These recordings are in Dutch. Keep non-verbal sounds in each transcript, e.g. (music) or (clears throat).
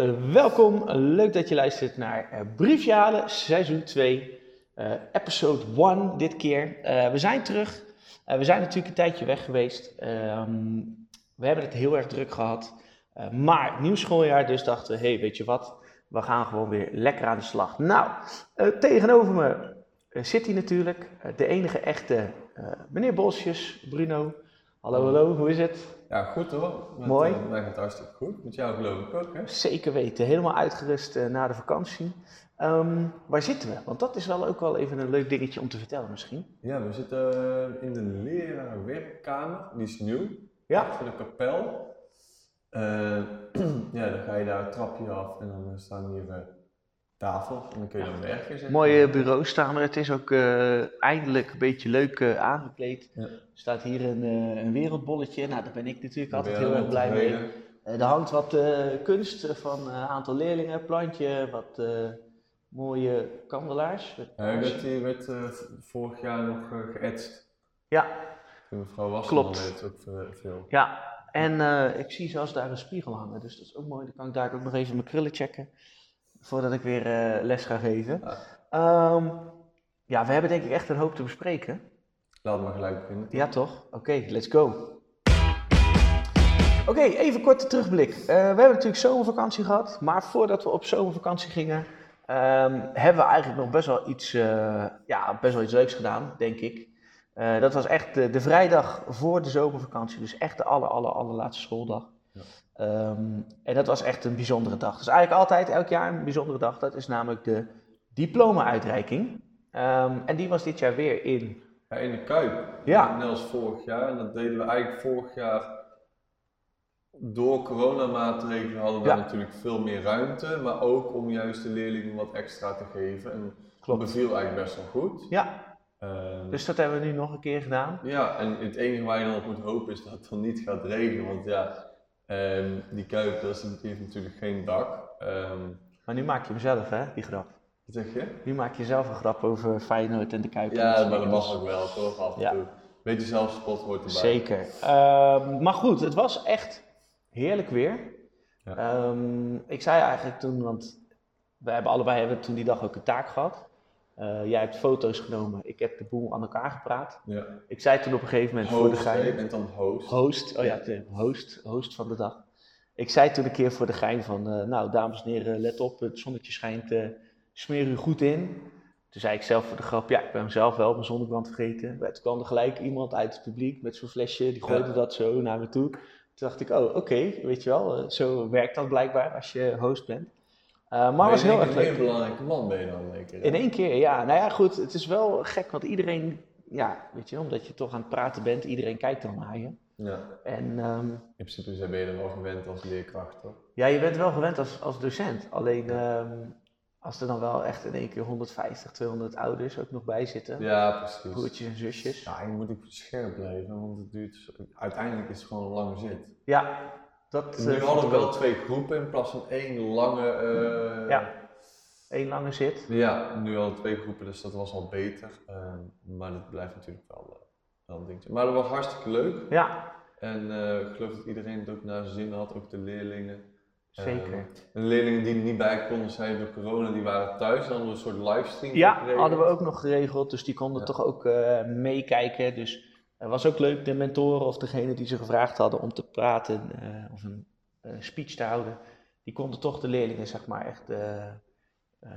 Uh, welkom. Leuk dat je luistert naar uh, Briefjalen seizoen 2, uh, episode 1 dit keer. we zijn terug. we zijn natuurlijk een tijdje weg geweest. Um, we hebben het heel erg druk gehad. maar nieuw schooljaar, dus dachten we, hey, weet je wat? We gaan gewoon weer lekker aan de slag. Nou, tegenover me zit hij natuurlijk, de enige echte meneer Bosjes, Bruno. Hallo, hallo, hoe is het? Ja, goed hoor. Met, Mooi. Uh, mij gaat hartstikke goed. Met jou geloof ik ook, hè? Zeker weten. Helemaal uitgerust uh, na de vakantie. Um, waar zitten we? Want dat is wel ook wel even een leuk dingetje om te vertellen misschien. Ja, we zitten uh, in de leraarwerkkamer. Die is nieuw. Ja. Voor de kapel. (clears throat) ja, dan ga je daar het trapje af en dan staan hier tafel en dan kun je dan werken. Zeg. Mooie bureaus staan er. Het is ook uh, eindelijk een beetje leuk uh, aangekleed. Ja. Er staat hier een, uh, een wereldbolletje. Nou, daar ben ik natuurlijk altijd heel erg blij mee. er hangt wat kunst van een aantal leerlingen, plantje, wat mooie kandelaars. Ja, werd, die werd vorig jaar nog geëtst. Ja. Mevrouw was Klopt. ook veel. Ja, en ik zie zelfs daar een spiegel hangen, dus dat is ook mooi. Dan kan ik daar ook nog even mijn krullen checken voordat ik weer uh, les ga geven. Ja. Um, ja, we hebben denk ik echt een hoop te bespreken. Laten we gelijk beginnen. Ja, toch? Oké, okay, let's go. Oké, okay, even korte terugblik. Uh, we hebben natuurlijk zomervakantie gehad, maar voordat we op zomervakantie gingen, um, hebben we eigenlijk nog best wel iets, uh, ja, best wel iets leuks gedaan, denk ik. dat was echt de, de, vrijdag voor de zomervakantie, dus echt de aller, aller, allerlaatste schooldag. Ja. Um, en dat was echt een bijzondere dag. Dus eigenlijk altijd, elk jaar een bijzondere dag. Dat is namelijk de diploma-uitreiking. Um, en die was dit jaar weer in... Ja, in de Kuip. Ja. Net als vorig jaar. En dat deden we eigenlijk vorig jaar... Door coronamaatregelen hadden we Ja. natuurlijk veel meer ruimte. Maar ook om juist de leerlingen wat extra te geven. En dat Klopt. beviel eigenlijk best wel goed. Ja, Ehm, dus dat hebben we nu nog een keer gedaan. Ja, en het enige waar je dan op moet hopen is dat het dan niet gaat regenen. Want ja, ehm, die Kuip dat is, die heeft natuurlijk geen dak. Ehm, Maar nu maak je hem zelf, hè, die grap. wat zeg je? Nu maak je zelf een grap over Feyenoord en de Kuip. en Ja, maar dat mag ook wel, toch? Af en Ja. toe. Beetje zelfspot hoort erbij. Zeker. Ehm, maar goed, het was echt heerlijk weer. Ja. Ik zei eigenlijk toen, want we hebben allebei hebben toen die dag ook een taak gehad. Eh, jij hebt foto's genomen, ik heb de boel aan elkaar gepraat. Ja. Ik zei toen op een gegeven moment voor de hè? je gein... bent dan host. Host, oh ja, de host, host van de dag. Ik zei toen een keer voor de gein van, eh, nou dames en heren, let op, het zonnetje schijnt, eh, smeer u goed in. Toen zei ik zelf voor de grap, ja, ik ben zelf wel mijn zonnebrand vergeten. Maar Toen kwam er gelijk iemand uit het publiek met zo'n flesje, die gooide Ja. dat zo naar me toe. Toen dacht ik, oh oké, weet je wel, zo werkt dat blijkbaar als je host bent. Eh, maar was heel erg Een leuk. hele belangrijke man ben je dan in één keer. hè? In één keer, ja. Nou ja, goed, het is wel gek, want iedereen, ja, weet je, omdat je toch aan het praten bent, iedereen kijkt dan naar je. Ja. En ehm, In principe ben je er wel gewend als leerkracht, toch? ja, je bent wel gewend als, als docent. Alleen ehm, als er dan wel echt in één keer 150, 200 ouders ook nog bij zitten, Ja, precies. broertjes en zusjes. Ja, je moet ook scherp blijven, want het duurt, uiteindelijk is het gewoon een lange zit. Ja, dat nu eh, hadden vond we wel twee groepen in plaats van één lange. eh, Ja. Eén lange zit. Ja, nu hadden we twee groepen, dus dat was al beter. Ehm, maar dat blijft natuurlijk wel, eh, wel een dingetje. Maar dat was hartstikke leuk. Ja, En ik geloof dat iedereen het ook naar zijn zin had, ook de leerlingen. zeker. Ehm, en de leerlingen die er niet bij konden zijn door corona, die waren thuis. Dan hadden we een soort livestream Ja, hadden we ook nog geregeld, dus die konden Ja. toch ook meekijken. Dus het was ook leuk, de mentoren of degene die ze gevraagd hadden om te praten eh, of een eh, speech te houden, die konden toch de leerlingen zeg maar echt eh, eh,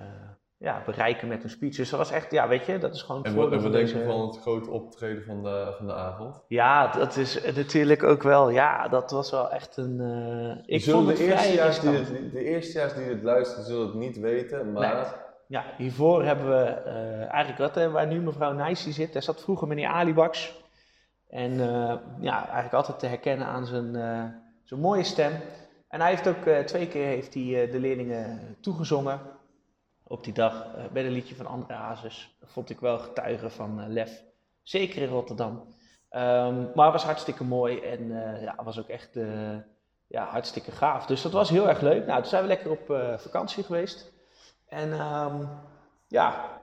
ja, bereiken met een speech. Dus dat was echt, ja weet je, dat is gewoon het En wat, en wat van denk je van het grote optreden van de, van de avond? Ja, dat is natuurlijk ook wel, ja, dat was wel echt een... eh, ik Zullen vond het de, eerstejaars die dit, de eerstejaars die dit luisteren, zullen het niet weten, maar... Ja, hiervoor hebben we eh, eigenlijk wat, hè, waar nu mevrouw Nijs die zit, daar zat vroeger meneer Alibaks. En eh, ja, eigenlijk altijd te herkennen aan zijn, eh, zijn mooie stem. En hij heeft ook eh, twee keer heeft hij, de leerlingen toegezongen. op die dag uh, bij een liedje van André Hazes. Dat vond ik wel getuigen van uh, lef. Zeker in Rotterdam. Um, maar het was hartstikke mooi en uh, ja, was ook echt ja, hartstikke gaaf. Dus dat was heel erg leuk. Nou, toen zijn we lekker op vakantie geweest. En um, ja,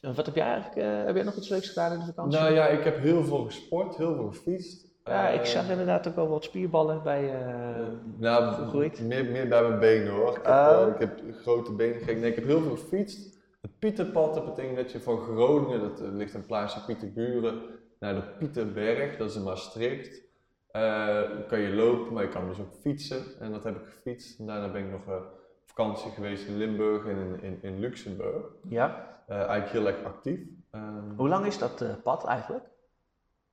wat heb jij eigenlijk, heb jij nog iets leuks gedaan in de vakantie? Nou ja, ik heb heel veel gesport, heel veel gefietst. Ja, ik zag inderdaad ook wel wat spierballen bij uh, nou, meer, meer bij mijn benen hoor. Ik heb, uh, ik heb grote benen gekregen. Nee, ik heb heel veel gefietst. Het Pieterpad, dat betekent dat je van Groningen, dat uh, ligt een plaatsje Pieterburen, naar de Pieterberg, dat is in Maastricht. kan je lopen, maar je kan dus ook fietsen. En dat heb ik gefietst. En daarna ben ik nog op vakantie geweest in Limburg en in, in, in Luxemburg. Ja. Eigenlijk heel erg actief. Ehm, Hoe lang is dat pad eigenlijk?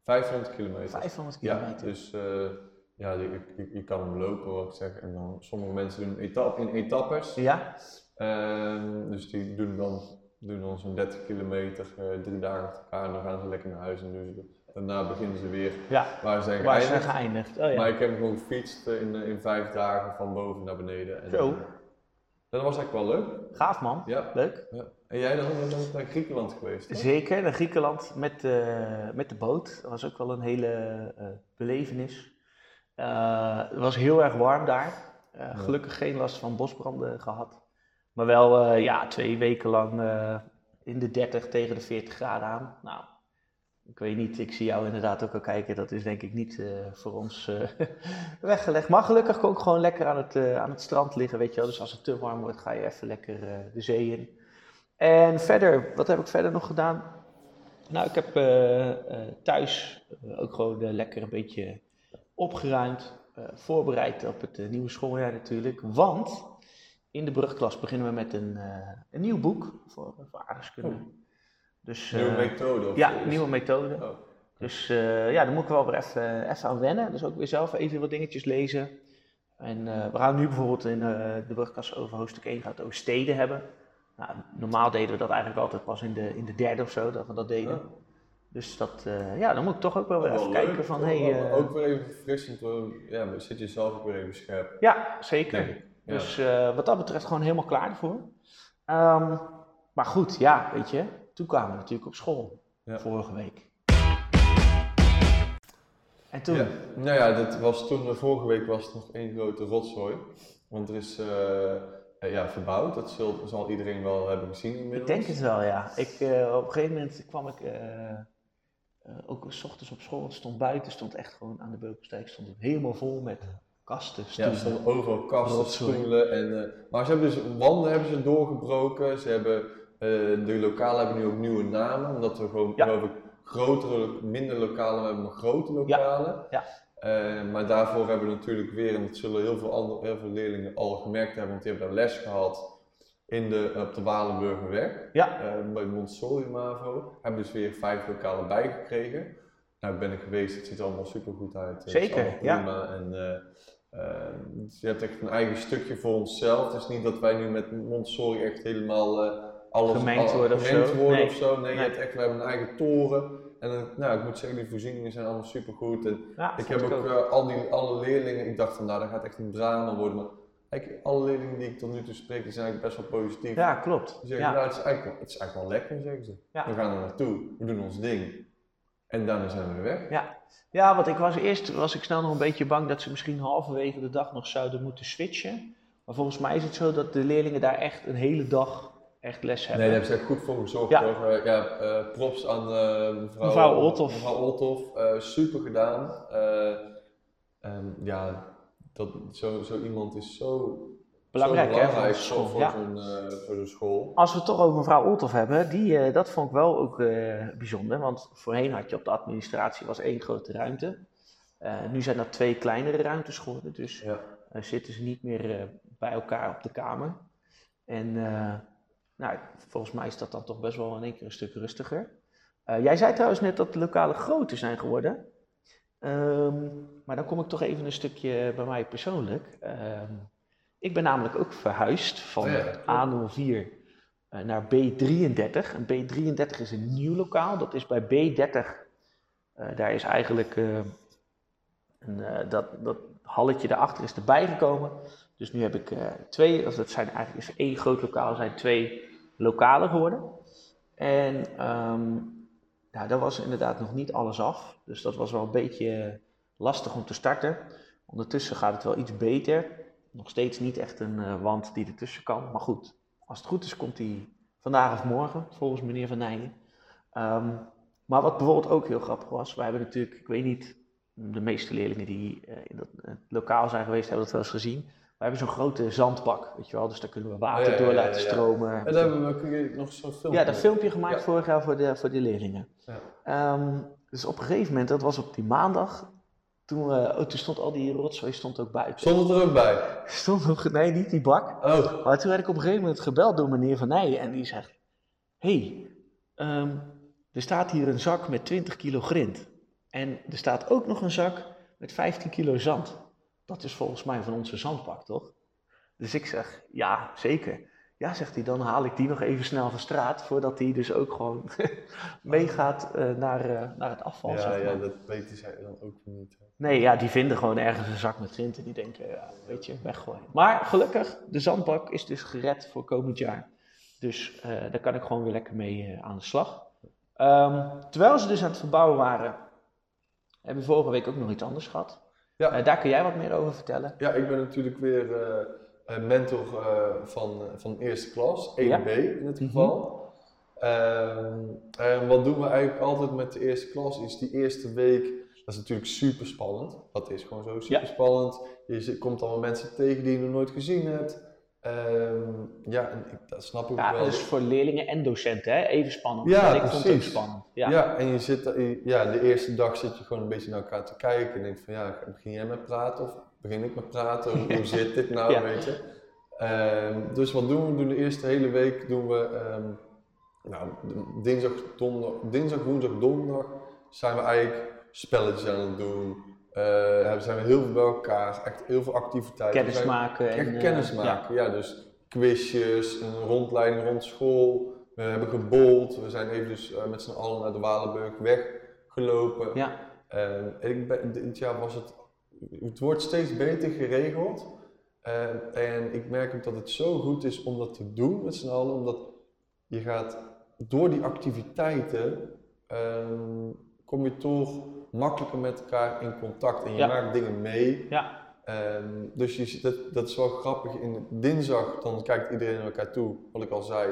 500 kilometer. 500 kilometer. Ja, dus uh, ja, je, je, je, kan hem lopen, wat ik zeg. En dan sommige mensen doen etap, in etappes. Ja. Uh, dus die doen dan, doen dan zo'n 30 kilometer, drie dagen achter elkaar. En dan gaan ze lekker naar huis. En dus daarna beginnen ze weer ja. waar ze zijn waar geëindigd. Ze geëindigd. Oh, ja. Maar ik heb hem gewoon gefietst in, in vijf dagen van boven naar beneden. En, Zo. dat was eigenlijk wel leuk. Gaaf man. Ja. Leuk. Ja. En jij dan? Je bent naar Griekenland geweest? Zeker, naar Griekenland met, uh, met de boot. Dat was ook wel een hele uh, belevenis. Uh, het was heel erg warm daar. Ja. Gelukkig geen last van bosbranden gehad. Maar wel ja, twee weken lang in de 30 tegen de 40 graden aan. Nou, ik weet niet, ik zie jou inderdaad ook al kijken. Dat is denk ik niet voor ons (laughs) weggelegd. Maar gelukkig kon ik gewoon lekker aan het, aan het strand liggen, weet je wel. Dus als het te warm wordt, ga je even lekker de zee in. En verder, wat heb ik verder nog gedaan? Nou, ik heb uh, uh, thuis uh, ook gewoon lekker een beetje opgeruimd, voorbereid op het nieuwe schooljaar natuurlijk. Want in de brugklas beginnen we met een, een nieuw boek voor, voor aardrijkskunde. Oh. Dus, nieuwe methode? Of ja, is... nieuwe methode. Oh. Dus ja, daar moet ik wel weer even, even aan wennen. Dus ook weer zelf even wat dingetjes lezen. En we gaan nu bijvoorbeeld in de brugklas over hoofdstuk 1 gaat over steden hebben. Nou, normaal deden we dat eigenlijk altijd pas in de, in de derde of zo, dat we dat deden. Ja. Dus dat, uh, ja, dan moet ik toch ook wel weer Wel even leuk. kijken van, Wel- hey, uh, Ook weer even verfrissend, ja, maar zit je zelf ook weer even scherp. ja, zeker. Ja. Dus uh, wat dat betreft gewoon helemaal klaar ervoor. Ehm, maar goed, ja, weet je, toen kwamen we natuurlijk op school, Ja. vorige week. En toen, Ja. Nou ja, dit was toen, vorige week was het nog één grote rotzooi. Want er is eh, eh, ja, verbouwd, dat zal, zal iedereen wel hebben gezien inmiddels. ik denk het wel, ja. Ik, eh, op een gegeven moment kwam ik eh, eh, ook s ochtends op school, het stond buiten, stond echt gewoon aan de Beukelsdijk, stond het helemaal vol met kasten, Ja, stoelen. er stonden overal kasten, stoelen. En, eh, maar ze hebben dus wanden hebben ze doorgebroken. Ze hebben, eh, de lokalen hebben nu ook nieuwe namen. Omdat we gewoon, Ja. geloof ik, grotere, minder lokalen hebben, maar grote lokalen. ja. Eh, maar daarvoor hebben we natuurlijk weer, en dat zullen heel veel, andere, heel veel leerlingen al gemerkt hebben, want die hebben daar les gehad in de, op de Walenburgerweg. Ja. eh, bij Montessori Mavo. Hebben dus weer vijf lokalen bijgekregen. Nou, ik ben er geweest, het ziet er allemaal super goed uit. Het Zeker, allemaal prima. En, eh, dus je hebt echt een eigen stukje voor onszelf. Het is niet dat wij nu met Montessori echt helemaal alles Gemengd worden of zo. worden Nee. of zo. Nee, je Nee. hebt echt, we hebben een eigen toren. En nou, ik moet zeggen, die voorzieningen zijn allemaal super goed. En Ja, ik heb ook, eh, al die, alle leerlingen, ik dacht van nou, dat gaat echt een drama worden. Maar eigenlijk, alle leerlingen die ik tot nu toe spreek, die zijn eigenlijk best wel positief. ja, klopt. Die zeggen, Ja. nou, het is, eigenlijk, wel- het is eigenlijk wel lekker, zeggen ze. Ja. We gaan er naartoe, we doen ons ding. En daarna zijn we weer weg. Ja. ja, want ik was eerst was ik snel nog een beetje bang dat ze misschien halverwege de dag nog zouden moeten switchen. Maar volgens mij is het zo dat de leerlingen daar echt een hele dag echt les Nee, hebben. daar hebben ze echt goed voor gezorgd Ja. hoor. Ja, eh, props aan eh, mevrouw, Mevrouw Olthoff. Mevrouw Olthoff. Eh, super gedaan. Eh, en ja, dat, zo, zo iemand is zo Belangrijk, zo hè, belangrijk voor zo'n voor, school. voor Ja. zo'n voor zo'n school. Als we het toch over mevrouw Olthoff hebben, die, dat vond ik wel ook bijzonder. Want voorheen had je op de administratie was één grote ruimte. Nu zijn dat twee kleinere ruimtes geworden. Dus Ja. zitten ze niet meer bij elkaar op de kamer. En nou, volgens mij is dat dan toch best wel in één keer een stuk rustiger. Eh, jij zei trouwens net dat de lokalen groter zijn geworden. Ehm, maar dan kom ik toch even een stukje bij mij persoonlijk. Ehm, ik ben namelijk ook verhuisd van Oh ja, klopt. A04 eh, naar B33. En B33 is een nieuw lokaal. Dat is bij B30. eh, daar is eigenlijk een, dat, dat halletje daarachter is erbij gekomen. Dus nu heb ik eh, twee, of dat zijn eigenlijk is één groot lokaal, zijn twee lokalen geworden. En ehm, ja, daar was inderdaad nog niet alles af. Dus dat was wel een beetje lastig om te starten. Ondertussen gaat het wel iets beter. Nog steeds niet echt een eh, wand die ertussen kan. Maar goed, als het goed is, komt die vandaag of morgen, volgens meneer Van Nijen. Ehm, maar wat bijvoorbeeld ook heel grappig was, wij hebben natuurlijk, ik weet niet, de meeste leerlingen die uh, in dat uh, lokaal zijn geweest, hebben dat wel eens gezien. We hebben zo'n grote zandbak, weet je wel, dus daar kunnen we water Oh, ja, door laten stromen. En daar hebben we kun je nog zo'n film. Ja, dat filmpje gemaakt vorig jaar voor de, voor de leerlingen. Ja. Ehm, dus op een gegeven moment, dat was op die maandag, toen, we, oh, toen stond al die rotzooi stond ook buiten. Stond het er ook bij? (laughs) Stond nog, nee, niet die bak. Oh, Maar toen werd ik op een gegeven moment gebeld door meneer Van Nijen en die zegt, hey, ehm, er staat hier een zak met 20 kilo grind. En er staat ook nog een zak met 15 kilo zand. Dat is volgens mij van onze zandbak, toch? Dus ik zeg, ja, zeker. Ja, zegt hij, dan haal ik die nog even snel van straat, voordat hij dus ook gewoon (laughs) meegaat eh, naar, eh, naar het afval. ja, zeg ja, maar. dat weten zij dan ook niet. hè. Nee, ja, die vinden gewoon ergens een zak met en die denken, ja, weet je, weggooien. Maar gelukkig, de zandbak is dus gered voor komend jaar. Dus eh, daar kan ik gewoon weer lekker mee aan de slag. Ehm, terwijl ze dus aan het verbouwen waren, hebben we vorige week ook nog iets anders gehad. Ja. Eh, daar kun jij wat meer over vertellen. Ja, ik ben natuurlijk weer eh, mentor eh, van, van eerste klas, 1B Ja. in het Mhm. geval. Ehm, en wat doen we eigenlijk altijd met de eerste klas? Is die eerste week, dat is natuurlijk super spannend. Dat is gewoon zo super spannend. Je komt allemaal mensen tegen die je nog nooit gezien hebt. Ehm, ja, en ik, dat snap ik Ja, wel. dat is voor leerlingen en docenten hè? even spannend. Ja, ik vond het ook precies. spannend. Ja. Ja. en je zit, je- ja, de eerste dag zit je gewoon een beetje naar elkaar te kijken en denk van ja, begin jij met praten of begin ik met praten? Hoe, hoe (laughs) zit dit nou, Ja. weet je? Ehm, dus wat doen we? We doen de eerste hele week doen we, ehm, nou, dinsdag, donderdag, dinsdag, woensdag, donderdag zijn we eigenlijk spelletjes aan het doen. Eh, zijn we heel veel bij elkaar, echt heel veel activiteiten. We Kennis maken. En, Echt eh, kennis ja. maken, ja. dus quizjes, een rondleiding rond school. We hebben gebold, we zijn even dus eh, met z'n allen naar de Walenburg weggelopen. Ja, En ik ben, dit jaar was het, het wordt steeds beter geregeld. En, en ik merk ook dat het zo goed is om dat te doen met z'n allen, omdat je gaat door die activiteiten, ehm, kom je toch makkelijker met elkaar in contact en je Ja. maakt dingen mee. ja, Ehm, dus je, dat, dat is wel grappig. In dinsdag dan kijkt iedereen naar elkaar toe. Wat ik al zei.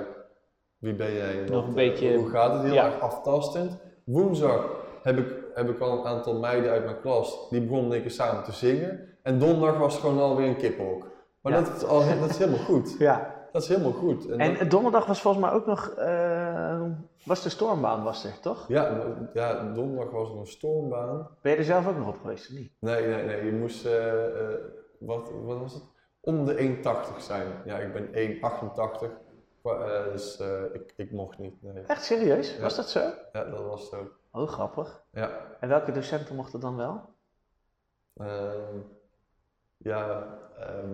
Wie ben jij? Nog een eh, beetje- hoe gaat het? Heel ja. erg aftastend. Woensdag heb ik, heb ik al een aantal meiden uit mijn klas. Die begonnen een keer samen te zingen. En donderdag was het gewoon alweer een kippenhok. Maar dat, is al, dat is helemaal goed. ja. Dat is helemaal goed. En En dat- donderdag was volgens mij ook nog, eh, was de stormbaan was er, toch? ja, ja, donderdag was er een stormbaan. Ben je er zelf ook nog op geweest, of niet? Nee, nee, nee. Je moest, eh, eh, wat, wat was het? Om de 1,80 zijn. Ja, ik ben 1,88. Qua- eh, dus ik, ik mocht niet. Nee. Echt serieus? Ja. Was dat zo? Ja, dat was zo. Oh, grappig. Ja. En welke docenten mochten dan wel? Ehm, ja,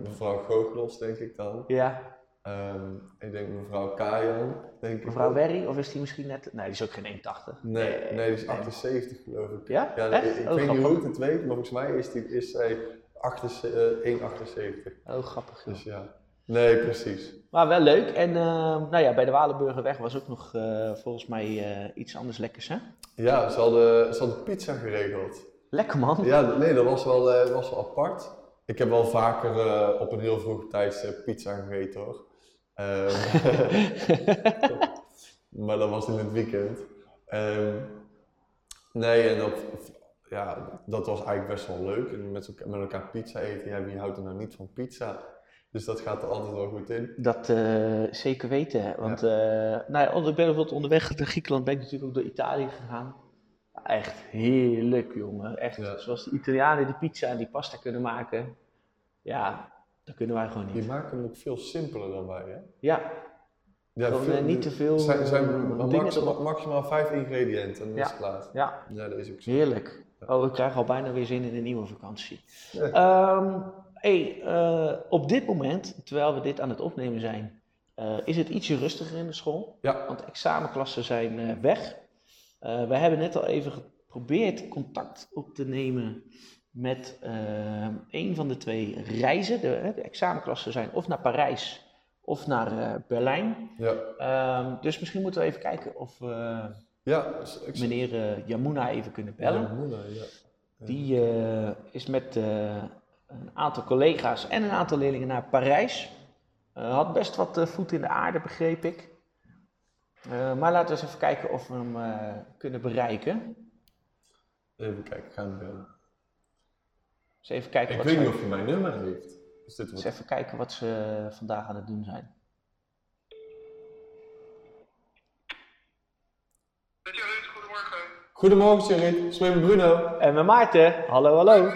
mevrouw Goochlos denk ik dan. Ja. Ehm, ik denk mevrouw Kajan. Denk Mevrouw. Werry, of is die misschien net... Nee, die is ook geen 1,80. Nee, nee, die is 78 geloof ik. Ja? ja Echt? ik, ik Oh, weet niet hoe ik het weet, maar volgens mij is, die, is zij 8 eh, 1,78. Oh, grappig. Dus ja. Nee, precies. Maar wel leuk. En eh, nou ja, bij de Walenburgerweg was ook nog eh, volgens mij eh, iets anders lekkers, hè? Ja, ze hadden, ze hadden pizza geregeld. Lekker man. Ja, nee, dat was wel, was wel apart. Ik heb wel vaker op een heel vroeg tijdstip pizza gegeten hoor. Ehm, (laughs) maar dat was in het weekend. Ehm, nee, en dat, ja, dat was eigenlijk best wel leuk. En met, elkaar- met elkaar pizza eten, ja, wie houdt er nou niet van pizza? Dus dat gaat er altijd wel goed in. Dat eh, zeker weten. Want eh, nou ja, ik ben bijvoorbeeld onderweg naar Griekenland ben ik natuurlijk ook door Italië gegaan. Echt heerlijk, jongen. Echt Ja. zoals de Italianen die pizza en die pasta kunnen maken. Ja, dat kunnen wij gewoon Die niet. maken hem ook veel simpeler dan wij, hè? Ja, Ja, veel- eh, niet te veel, Er zijn, zijn eh, maximaal, erop. maximaal vijf ingrediënten en is Ja. het klaar. ja, Ja, dat is ook zo. heerlijk. Oh, ik krijg al bijna weer zin in een nieuwe vakantie. Ehm, hey, eh, op dit moment, terwijl we dit aan het opnemen zijn, is het ietsje rustiger in de school. Ja, Want examenklassen zijn weg. We hebben net al even geprobeerd contact op te nemen met uh, een van de twee reizen. De, de, examenklassen zijn of naar Parijs of naar uh, Berlijn. Ja. Um, dus misschien moeten we even kijken of we ja, meneer uh, Yamuna even kunnen bellen. Yamuna, ja. Die is met een aantal collega's en een aantal leerlingen naar Parijs. had best wat voet in de aarde, begreep ik. maar laten we eens even kijken of we hem kunnen bereiken. Even kijken, ik ga hem bellen. Dus even kijken ik wat weet ze, niet of hij mijn nummer heeft. Is dit dus wat... even kijken wat ze vandaag aan het doen zijn. Goedemorgen. Goedemorgen, Jarit. Spreek met Bruno. En met Maarten. Hallo, hallo.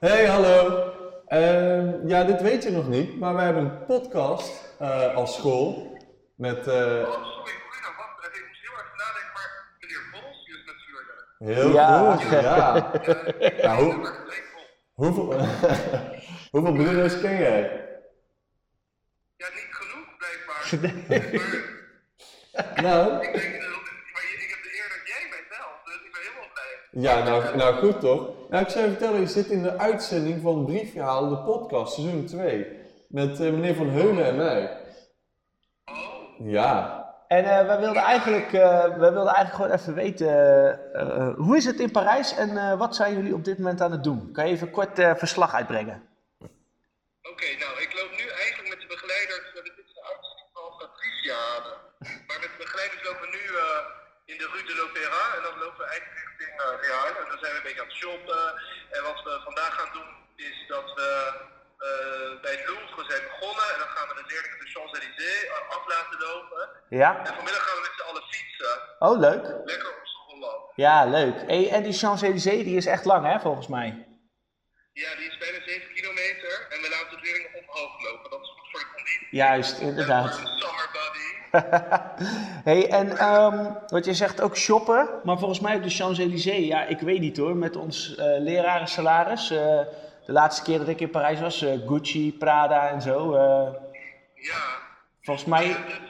Hey, hallo. Uh, ja, dit weet je nog niet, maar wij hebben een podcast uh, als school. Met. Uh... Oh, sorry, Bruno, wacht. Ik moest heel erg nadenken, maar meneer Bols, die is natuurlijk. Heel Ja. goed, ja. Ja, Ja, hoe- hoe? Hoeveel, (laughs) hoeveel Bruno's ken jij? Ja, niet genoeg, blijkbaar. (laughs) Maar Nou, ik denk, dat- maar ik heb de eer dat jij mij telt, dus ik ben helemaal blij. ja, nou, nou goed toch? Nou, ik zou je vertellen, je zit in de uitzending van Briefverhaal, de podcast, seizoen 2. Met eh, meneer Van Heulen en mij. Oh, Ja. En eh, wij, wilden eigenlijk, wij wilden eigenlijk gewoon even weten, eh, hoe is het in Parijs en wat zijn jullie op dit moment aan het doen? Kan je even kort verslag uitbrengen? oké, nou, ik loop nu eigenlijk met de begeleiders, uh, dit is de uitzending van uh, Triciade. Maar met de begeleiders lopen we nu in de Rue de l'Opéra en dan lopen we eigenlijk richting uh, Real. En dan zijn we een beetje aan het shoppen. En wat we vandaag gaan doen is dat we eh, bij het Louvre zijn begonnen. En dan gaan we de leerlingen de Champs-Élysées uh, af laten lopen. Ja? En vanmiddag gaan we met z'n allen fietsen. Oh, leuk. Lekker op z'n Holland. Ja, leuk. Hey, en die Champs-Élysées, die is echt lang hè, volgens mij. Ja, die is bijna 7 kilometer. En we laten de leerlingen omhoog lopen. Dat is goed voor de conditie. Juist, En inderdaad. summer body. (laughs) hey, en ehm, wat je zegt ook shoppen, maar volgens mij op de Champs-Élysées, ja, ik weet niet hoor, met ons eh lerarensalaris. eh, de laatste keer dat ik in Parijs was, eh, Gucci, Prada en zo. eh, Ja. volgens mij, Ja, dus, eh,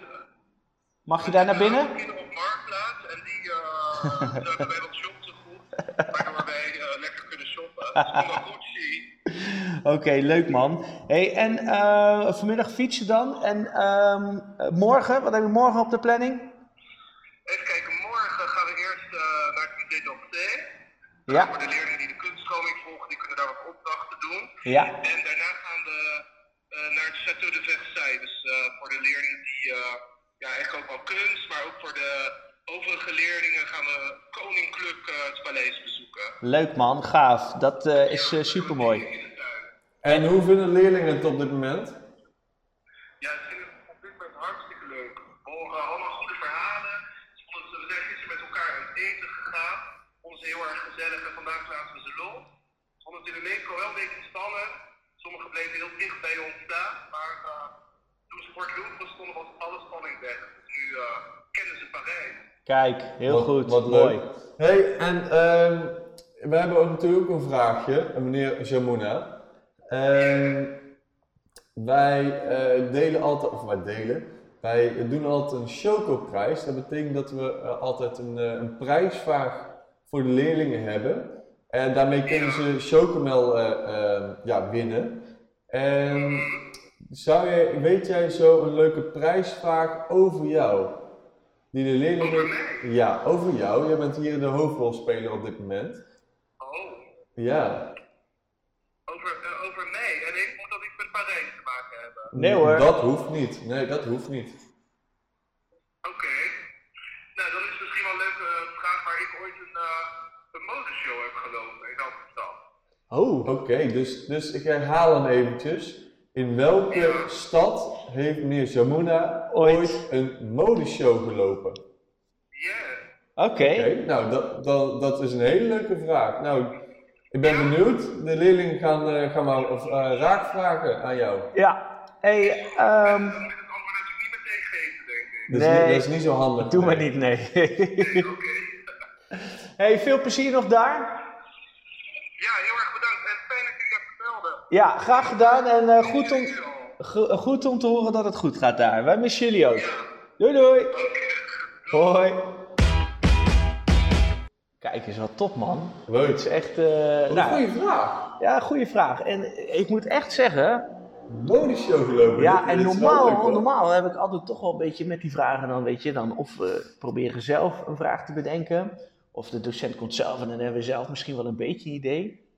mag je daar naar binnen? We kinderen op Marktplaats en (laughs) die hebben wij wat shoptegoed. Waardoor wij eh, lekker kunnen shoppen. Gucci. Oké, leuk man. Hey, en vanmiddag fietsen dan. En ehm, eh, morgen, wat heb je morgen op de planning? Even kijken, morgen gaan we eerst naar het Musée d'Orsay. Ja. Daar wat opdrachten doen. Ja. En daarna gaan we eh, naar het Château de Versailles. Dus eh, voor de leerlingen die, eh, ja, eigenlijk ook wel kunst, maar ook voor de overige leerlingen gaan we Koninklijk eh, het paleis bezoeken. Leuk man, gaaf. Dat eh, is super tuin. En hoe vinden leerlingen het op dit moment? Ja, ik vind het op dit moment hartstikke leuk. We horen allemaal goede verhalen. Ze We zijn gisteren met elkaar uit eten gegaan. Ze heel erg gezellig en vandaag laten we ze los. Het in de metro wel een beetje spannend. Sommigen bleven heel dicht bij ons staan. Maar eh, toen ze voor het Louvre stonden was alle spanning weg. Dus nu eh, kennen ze Parijs. Kijk, heel Wat- goed. Wat Mooi. leuk. Hey, en ehm, we hebben ook natuurlijk ook een vraagje, meneer Jamuna. Ehm, wij eh, delen altijd, of wij delen, wij doen altijd een chocoprijs. Dat betekent dat we altijd een, eh, een prijsvraag voor de leerlingen hebben. En daarmee kunnen ze chocomel eh, eh, ja, winnen. En zou jij, weet jij zo een leuke prijsvraag over jou? Die de leerlingen... Over mij? Ja, over jou. Jij bent hier de hoofdrolspeler op dit moment. Oh, Ja. over, eh, over mij. En ik moet dat iets met Parijs te maken hebben. Nee, hoor. Dat hoeft niet. Nee, dat hoeft niet. Oké. Nou, dan is misschien wel een leuke eh, vraag waar ik ooit een, eh, een modeshow heb gelopen in Amsterdam. Oh, Oké, dus, dus ik herhaal hem eventjes. In welke stad heeft meneer Jamuna Ooit. ooit een modeshow gelopen? Oké, Yeah. oké. nou dat, dat, dat is een hele leuke vraag. Nou, ik ben benieuwd. De leerlingen gaan, eh, gaan maar of, eh, raakvragen aan jou. Ja. Hey, ehm, Dan moet ik het antwoord natuurlijk niet meteen geven, denk ik. Dat, is, Nee. niet, dat is niet zo handig. doe maar niet, nee. (laughs) Nee, Oké. hey, veel plezier nog daar. Ja, heel erg bedankt en fijn dat jullie dat vertelden. Ja, graag gedaan en eh, goed, om, go- goed om te horen dat het goed gaat daar. Wij missen jullie ook. Doei doei. Hoi. Kijk eens, wat top man. Leuk. Het is echt, een nou, goede vraag. ja, goede vraag. En ik moet echt zeggen, gelopen. ja, en normaal, normaal heb ik altijd toch wel een beetje met die vragen dan, weet je, dan of we proberen zelf een vraag te bedenken, of de docent komt zelf en dan hebben we zelf misschien wel een beetje een idee.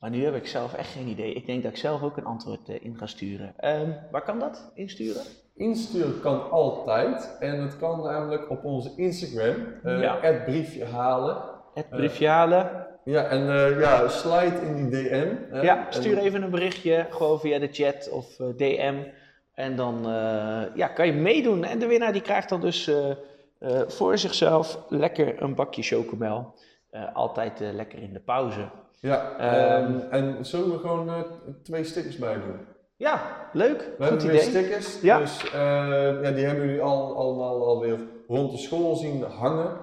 Maar nu heb ik zelf echt geen idee. Ik denk dat ik zelf ook een antwoord eh, in ga sturen. Ehm, waar kan dat insturen? Insturen kan altijd. En het kan namelijk op onze Instagram. eh Ja. Het briefje halen. Het briefjale. Ja, en eh, ja, slide in die DM. hè. Ja, stuur even een berichtje, gewoon via de chat of eh, DM. En dan eh, ja, kan je meedoen. En de winnaar die krijgt dan dus eh, eh, voor zichzelf lekker een bakje chocomel. Eh, altijd eh, lekker in de pauze. Ja, Ehm, ehm, en zullen we gewoon eh, twee stickers bij doen? Ja, leuk. We Goed weer idee. stickers, Ja. dus eh, ja, die hebben jullie al, allemaal alweer rond de school zien hangen.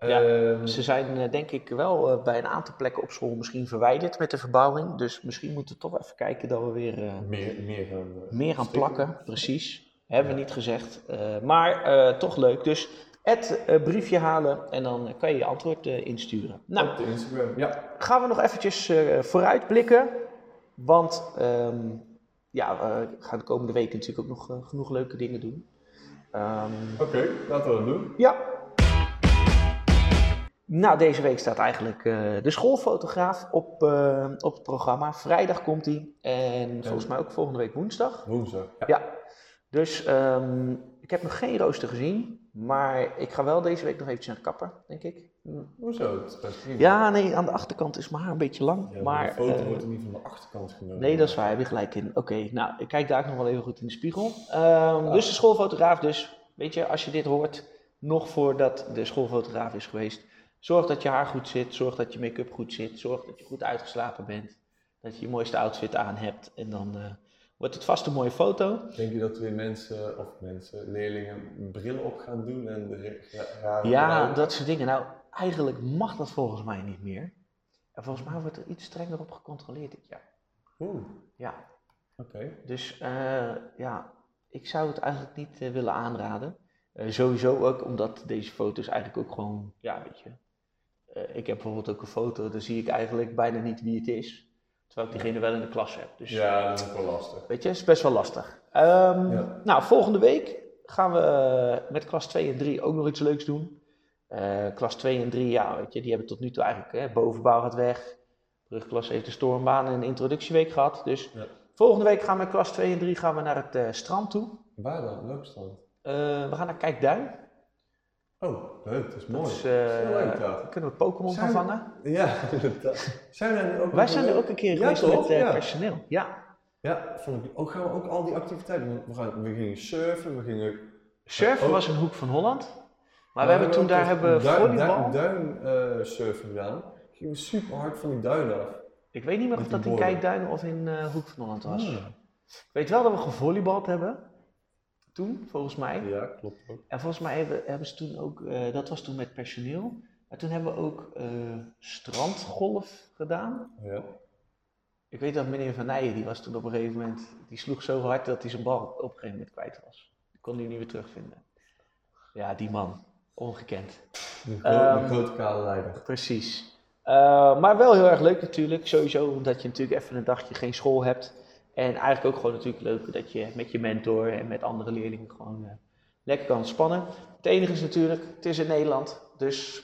Ja. Ehm, Ze zijn eh, denk ik wel eh, bij een aantal plekken op school misschien verwijderd met de verbouwing. Dus misschien moeten we toch even kijken dat we weer meer, meer gaan, meer gaan plakken. Precies. Hebben we niet gezegd. Maar toch leuk. Dus het eh, briefje halen en dan kan je je antwoord eh, insturen. Nou, Op de Instagram, ja. gaan we nog eventjes eh vooruitblikken. Want ehm, ja, we gaan de komende weken natuurlijk ook nog genoeg leuke dingen doen. Ehm, Oké, laten we dat doen. ja. Nou, deze week staat eigenlijk de schoolfotograaf op, op het programma. Vrijdag komt hij. En volgens mij ook volgende week woensdag. Woensdag. Ja. Ja. Dus ehm, ik heb nog geen rooster gezien. Maar ik ga wel deze week nog eventjes naar de kapper, denk ik. Hoezo? Best prima. Ja, nee, aan de achterkant is mijn haar een beetje lang. Ja, maar de foto eh, wordt er niet van de achterkant genomen. Nee, dat is waar, heb je gelijk in. Oké, nou, ik kijk daar ook nog wel even goed in de spiegel. Ehm, Dus de schoolfotograaf dus, weet je, als je dit hoort, nog voordat de schoolfotograaf is geweest, zorg dat je haar goed zit, zorg dat je make-up goed zit, zorg dat je goed uitgeslapen bent, dat je je mooiste outfit aan hebt en dan eh, wordt het vast een mooie foto. Denk je dat weer mensen, of mensen, leerlingen, bril op gaan doen en de rare Ja, dat soort dingen. Nou, eigenlijk mag dat volgens mij niet meer. En volgens mij wordt er iets strenger op gecontroleerd dit jaar. Oeh, Ja, oké. Dus eh, ja, ik zou het eigenlijk niet eh, willen aanraden. Eh, sowieso ook omdat deze foto's eigenlijk ook gewoon, ja, weet je. ik heb bijvoorbeeld ook een foto, daar zie ik eigenlijk bijna niet wie het is. Terwijl ik diegene wel in de klas heb. Dus Ja, dat is ook wel lastig. weet je, is best wel lastig. Ehm. Nou, volgende week gaan we eh, met klas 2 en 3 ook nog iets leuks doen. Eh, klas 2 en 3, ja, weet je, die hebben tot nu toe eigenlijk, hè, bovenbouw gaat weg. Brugklas heeft de stormbaan en een introductieweek gehad. Dus Ja. volgende week gaan we met klas 2 en 3 gaan we naar het eh, strand toe. Waar dan? Welk strand? We gaan naar Kijkduin. Oh, leuk, dat is mooi. Dat is eh, leuk kunnen we Pokémon we- vangen. Ja. (laughs) Zijn we ook Wij zijn er ook een keer geweest met eh, Ja. personeel. Ja. Ja, vond ik. Ook gaan we ook al die activiteiten. We, gaan, we gingen surfen, we gingen. Surfen ook- was een hoek van Holland. Maar we hebben toen daar hebben volleybal. Duin, duin eh, surfen gedaan. Gingen we super hard van die duinen af. Ik weet niet meer of dat in borden. Kijkduin of in Hoek van Holland was. Ah. Ik weet wel dat we gevolleybald hebben. Toen, volgens mij. Ja, klopt ook. En volgens mij hebben, hebben ze toen ook, eh, dat was toen met personeel. Maar toen hebben we ook eh, strandgolf gedaan. Ja. Ik weet dat meneer Van Nijen, die was toen op een gegeven moment, die sloeg zo hard dat hij zijn bal op een gegeven moment kwijt was. Die kon hij niet meer terugvinden. Ja, die man. Ongekend. De, Ehm, grote kale leider. Precies. Eh, maar wel heel erg leuk natuurlijk. Sowieso omdat je natuurlijk even een dagje geen school hebt. En eigenlijk ook gewoon natuurlijk leuk dat je met je mentor en met andere leerlingen gewoon eh, lekker kan ontspannen. Het enige is natuurlijk, het is in Nederland. Dus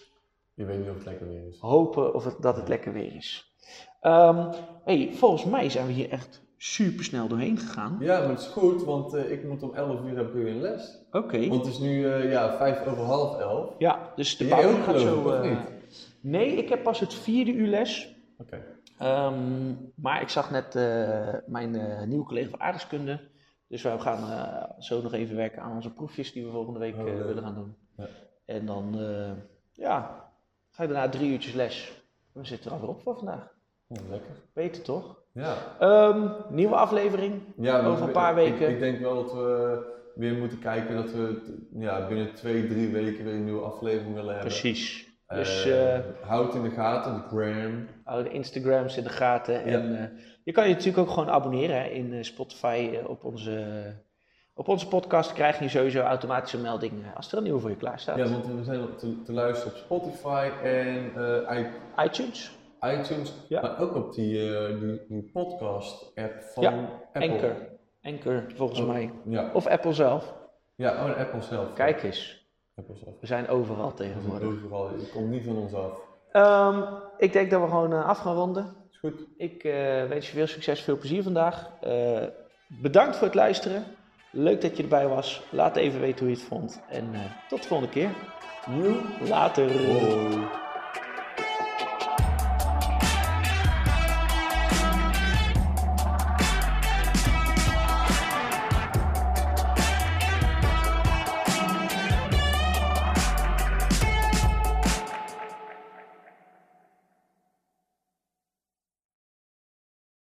Je weet niet of het lekker weer is. hopen of het, dat het lekker weer is. Ehm, hey, volgens mij zijn we hier echt super snel doorheen gegaan. Ja, maar het is goed, want eh, ik moet om 11 uur heb ik weer een les. Oké. Want het is nu eh, ja, 5 over half 11. Ja, dus de bouw ook gaat zo... niet? nee, ik heb pas het vierde uur les. Oké. Ehm, maar ik zag net eh, mijn eh, nieuwe collega van aardrijkskunde. Dus wij gaan eh, zo nog even werken aan onze proefjes die we volgende week Oh, willen gaan doen. Ja. En dan ja, ga je daarna drie uurtjes les. We zitten er alweer op voor vandaag. Oh, lekker. Beter toch? Ja. Ehm, nieuwe aflevering. ja Over een ik- paar ik- weken. Ik, denk wel dat we weer moeten kijken dat we ja, binnen twee, drie weken weer een nieuwe aflevering willen hebben. Precies. Dus Eh, eh houd in de gaten, de gram. hou de Instagrams in de gaten. En eh, je kan je natuurlijk ook gewoon abonneren hè, in Spotify op onze Op onze podcast krijg je sowieso automatische melding eh, als er een nieuwe voor je klaar staat. Ja, want we zijn te, te luisteren op Spotify en iTunes, iTunes, Ja. maar ook op die, die, die podcast-app van Ja, Apple. Anchor. Anchor volgens Oh, mij. Ja, Of Apple zelf. ja oh, Apple zelf. Kijk eens. We zijn overal tegenwoordig. overal, je komt niet van ons af. Ehm, ik denk dat we gewoon eh, af gaan ronden. Is goed. Ik eh, wens je veel succes, veel plezier vandaag. Eh, bedankt voor het luisteren. Leuk dat je erbij was. Laat even weten hoe je het vond. En tot de volgende keer. Later. Wow.